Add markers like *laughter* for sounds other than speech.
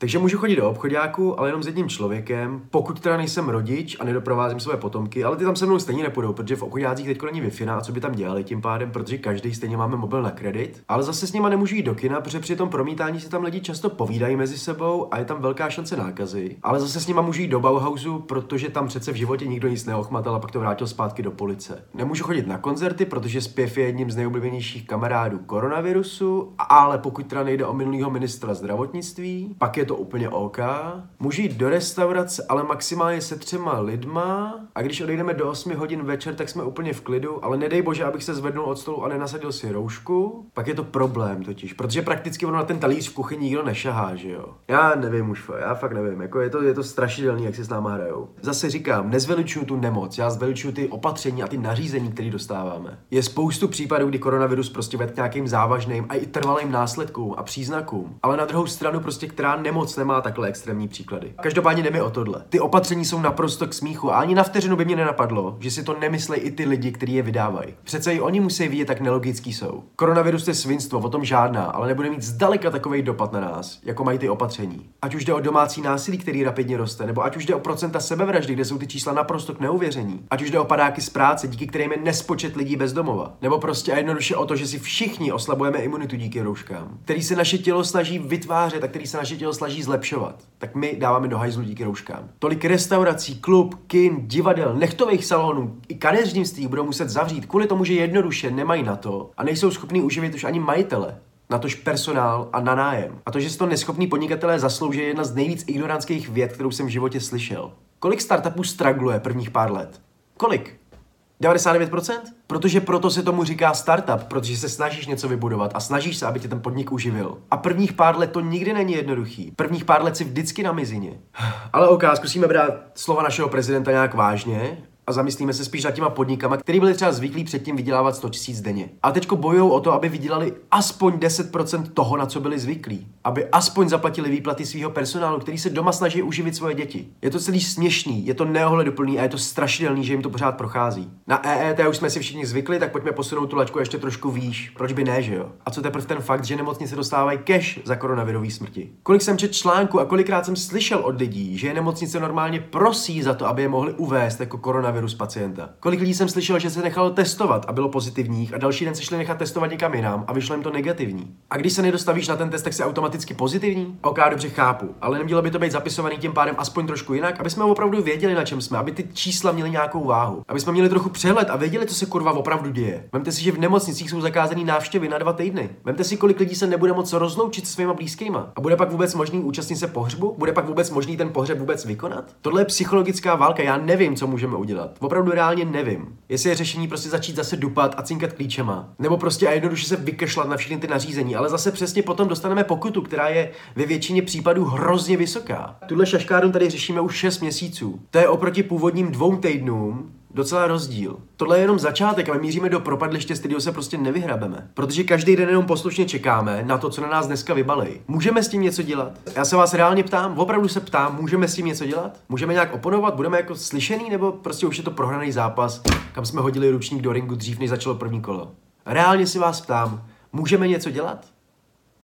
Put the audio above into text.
Takže můžu chodit do obchodáku, ale jenom s jedním člověkem, pokud teda nejsem rodič a nedoprovázím své potomky, ale ty tam se mnou stejně nepůjdou, protože v obchodácích teď není wi a co by tam dělali tím pádem, protože každý stejně máme mobil na kredit. Ale zase s nima nemůžu jít do kina, protože při tom promítání si tam lidi často povídají mezi sebou a je tam velká šance nákazy. Ale zase s nima můžu jít do Bauhausu, protože tam přece v životě nikdo nic neochmatal a pak to vrátil zpátky do police. Nemůžu chodit na koncerty, protože zpěv je jedním z nejoblíbenějších kamarádů koronavirusu, ale pokud teda nejde o minulého ministra zdravotnictví, pak je to úplně OK. Můžu jít do restaurace, ale maximálně se třema lidma a když odejdeme do 8 hodin večer, tak jsme úplně v klidu, ale nedej bože, abych se zvednul od stolu a nenasadil si roušku, pak je to problém totiž, protože prakticky ono na ten talíř v kuchyni nikdo nešahá, že jo. Já nevím už, já fakt nevím, jako je to, je to strašidelný, jak si s náma hrajou. Zase říkám, nezveličuju tu nemoc, já zveličuju ty opatření a ty nařízení, které dostáváme. Je spoustu případů, kdy koronavirus prostě ved k nějakým závažným a i trvalým následkům a příznakům, ale na druhou stranu prostě která nemoc nemá takhle extrémní příklady. Každopádně jde mi o tohle. Ty opatření jsou naprosto k smíchu a ani na vteřinu by mě nenapadlo, že si to nemyslejí i ty lidi, kteří je vydávají. Přece i oni musí vidět, tak nelogický jsou. Koronavirus je svinstvo, o tom žádná, ale nebude mít zdaleka takový dopad na nás, jako mají ty opatření. Ať už jde o domácí násilí, který rapidně roste, nebo ať už jde o procenta sebevraždy, kde jsou ty čísla naprosto k neuvěření. Ať už jde o padáky z práce, díky kterým je nespočet lidí bez domova. Nebo prostě a jednoduše o to, že si všichni oslabujeme imunitu díky rouškám, který se naše tělo snaží vytvářet a který se naše tělo snaží zlepšovat, tak my dáváme do hajzlu díky rouškám. Tolik restaurací, klub, kin, divadel, nechtových salonů i kadeřnictví budou muset zavřít kvůli tomu, že jednoduše nemají na to a nejsou schopní uživit už ani majitele na tož personál a na nájem. A to, že si to neschopní podnikatelé zaslouží, je jedna z nejvíc ignorantských věd, kterou jsem v životě slyšel. Kolik startupů stragluje prvních pár let? Kolik? 99%? Protože proto se tomu říká startup, protože se snažíš něco vybudovat a snažíš se, aby tě ten podnik uživil. A prvních pár let to nikdy není jednoduchý. Prvních pár let si vždycky na mizině. *sighs* Ale ok, zkusíme brát slova našeho prezidenta nějak vážně a zamyslíme se spíš nad těma podnikama, který byli třeba zvyklí předtím vydělávat 100 000 denně. A teďko bojují o to, aby vydělali aspoň 10% toho, na co byli zvyklí. Aby aspoň zaplatili výplaty svého personálu, který se doma snaží uživit svoje děti. Je to celý směšný, je to neohleduplný a je to strašidelný, že jim to pořád prochází. Na EET už jsme si všichni zvykli, tak pojďme posunout tu lačku ještě trošku výš. Proč by ne, že jo? A co teprve ten fakt, že nemocnice dostávají cash za koronavirové smrti? Kolik jsem četl článku a kolikrát jsem slyšel od lidí, že je nemocnice normálně prosí za to, aby je mohli uvést jako koronavirus koronavirus pacienta. Kolik lidí jsem slyšel, že se nechalo testovat a bylo pozitivních a další den se šli nechat testovat někam jinam a vyšlo jim to negativní. A když se nedostavíš na ten test, tak se automaticky pozitivní? OK, dobře chápu, ale nemělo by to být zapisovaný tím pádem aspoň trošku jinak, aby jsme opravdu věděli, na čem jsme, aby ty čísla měly nějakou váhu, aby jsme měli trochu přehled a věděli, co se kurva opravdu děje. Vemte si, že v nemocnicích jsou zakázané návštěvy na dva týdny. Vemte si, kolik lidí se nebude moc rozloučit se svýma blízkýma. A bude pak vůbec možný účastnit se pohřbu? Bude pak vůbec možný ten pohřeb vůbec vykonat? Tohle je psychologická válka, já nevím, co můžeme udělat dělat. Opravdu reálně nevím. Jestli je řešení prostě začít zase dupat a cinkat klíčema. Nebo prostě a jednoduše se vykešlat na všechny ty nařízení. Ale zase přesně potom dostaneme pokutu, která je ve většině případů hrozně vysoká. Tuhle šaškárnu tady řešíme už 6 měsíců. To je oproti původním dvou týdnům docela rozdíl. Tohle je jenom začátek a my míříme do propadliště, z kterého se prostě nevyhrabeme. Protože každý den jenom poslušně čekáme na to, co na nás dneska vybalej. Můžeme s tím něco dělat? Já se vás reálně ptám, opravdu se ptám, můžeme s tím něco dělat? Můžeme nějak oponovat? Budeme jako slyšený nebo prostě už je to prohraný zápas, kam jsme hodili ručník do ringu dřív, než začalo první kolo? Reálně si vás ptám, můžeme něco dělat?